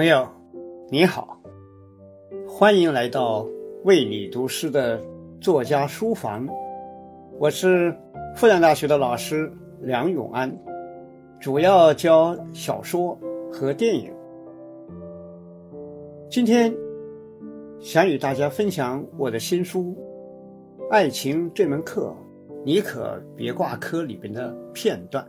朋友，你好，欢迎来到为你读诗的作家书房。我是复旦大学的老师梁永安，主要教小说和电影。今天想与大家分享我的新书《爱情这门课》，你可别挂科里边的片段。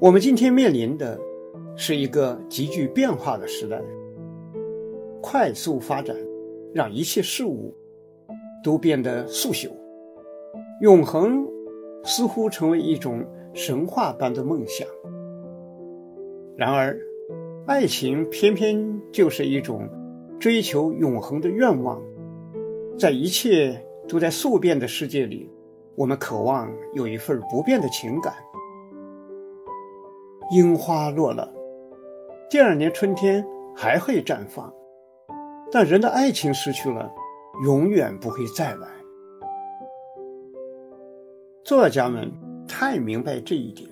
我们今天面临的是一个急剧变化的时代，快速发展让一切事物都变得速朽，永恒似乎成为一种神话般的梦想。然而，爱情偏偏就是一种追求永恒的愿望。在一切都在速变的世界里，我们渴望有一份不变的情感。樱花落了，第二年春天还会绽放，但人的爱情失去了，永远不会再来。作家们太明白这一点，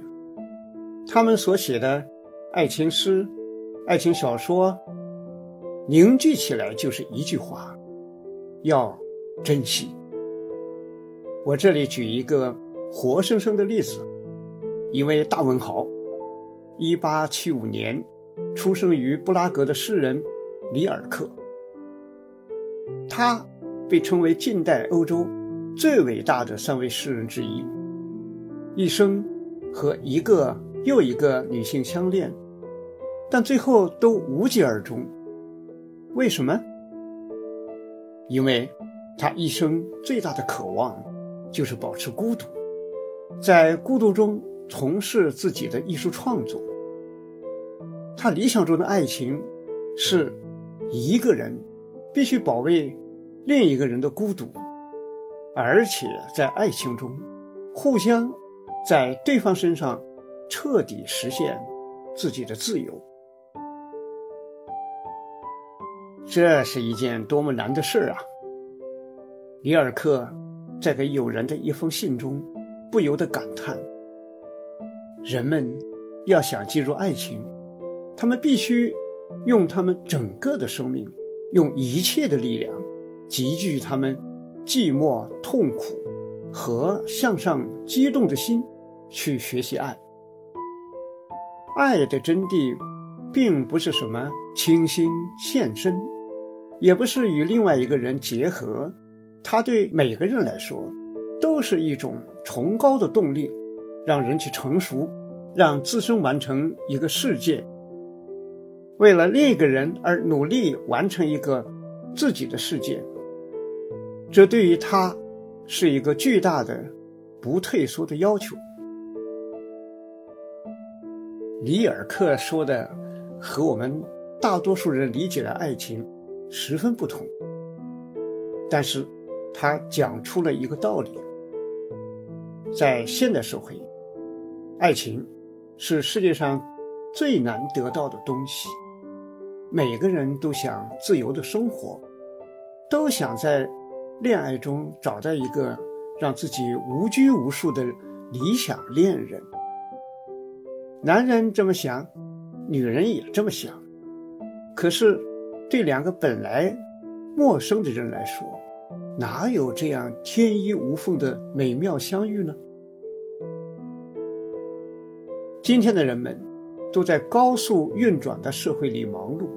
他们所写的爱情诗、爱情小说，凝聚起来就是一句话：要珍惜。我这里举一个活生生的例子，一位大文豪。一八七五年，出生于布拉格的诗人里尔克，他被称为近代欧洲最伟大的三位诗人之一。一生和一个又一个女性相恋，但最后都无疾而终。为什么？因为他一生最大的渴望就是保持孤独，在孤独中。从事自己的艺术创作。他理想中的爱情，是一个人必须保卫另一个人的孤独，而且在爱情中，互相在对方身上彻底实现自己的自由。这是一件多么难的事啊！里尔克在给友人的一封信中，不由得感叹。人们要想进入爱情，他们必须用他们整个的生命，用一切的力量，集聚他们寂寞、痛苦和向上激动的心，去学习爱。爱的真谛，并不是什么倾心献身，也不是与另外一个人结合，它对每个人来说，都是一种崇高的动力。让人去成熟，让自身完成一个世界，为了另一个人而努力完成一个自己的世界，这对于他是一个巨大的、不退缩的要求。里尔克说的和我们大多数人理解的爱情十分不同，但是他讲出了一个道理，在现代社会。爱情是世界上最难得到的东西。每个人都想自由的生活，都想在恋爱中找到一个让自己无拘无束的理想恋人。男人这么想，女人也这么想。可是，对两个本来陌生的人来说，哪有这样天衣无缝的美妙相遇呢？今天的人们都在高速运转的社会里忙碌。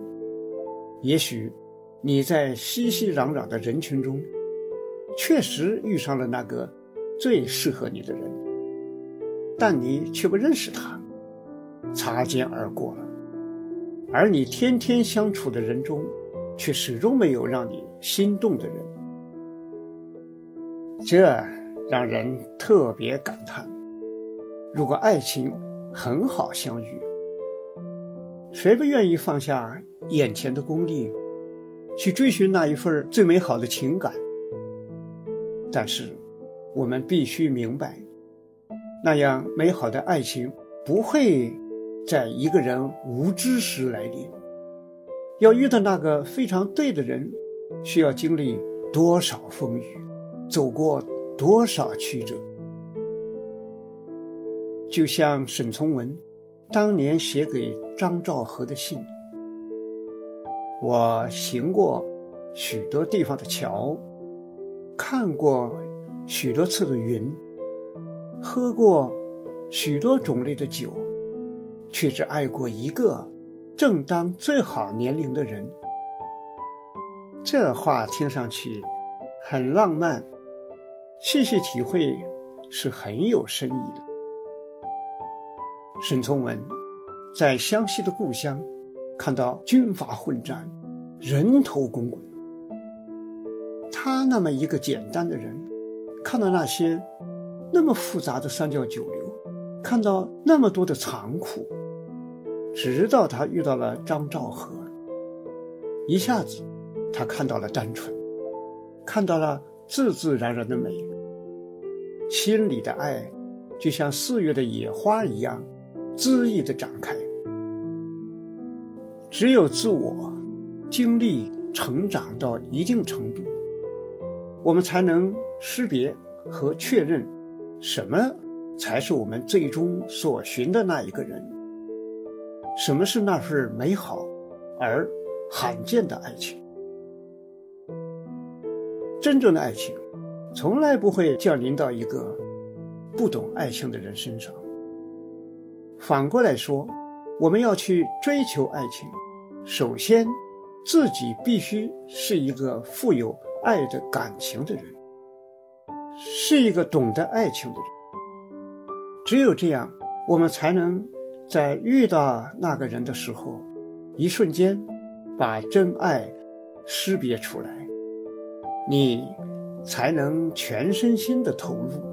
也许你在熙熙攘攘的人群中，确实遇上了那个最适合你的人，但你却不认识他，擦肩而过了。而你天天相处的人中，却始终没有让你心动的人，这让人特别感叹。如果爱情，很好相遇，谁不愿意放下眼前的功利，去追寻那一份最美好的情感？但是，我们必须明白，那样美好的爱情不会在一个人无知时来临。要遇到那个非常对的人，需要经历多少风雨，走过多少曲折。就像沈从文当年写给张兆和的信：“我行过许多地方的桥，看过许多次的云，喝过许多种类的酒，却只爱过一个正当最好年龄的人。”这话听上去很浪漫，细细体会是很有深意的。沈从文在湘西的故乡，看到军阀混战，人头滚滚。他那么一个简单的人，看到那些那么复杂的三教九流，看到那么多的残酷，直到他遇到了张兆和，一下子他看到了单纯，看到了自自然然的美，心里的爱就像四月的野花一样。恣意的展开，只有自我经历成长到一定程度，我们才能识别和确认什么才是我们最终所寻的那一个人，什么是那份美好而罕见的爱情。真正的爱情，从来不会降临到一个不懂爱情的人身上。反过来说，我们要去追求爱情，首先，自己必须是一个富有爱的感情的人，是一个懂得爱情的人。只有这样，我们才能在遇到那个人的时候，一瞬间把真爱识别出来，你才能全身心的投入。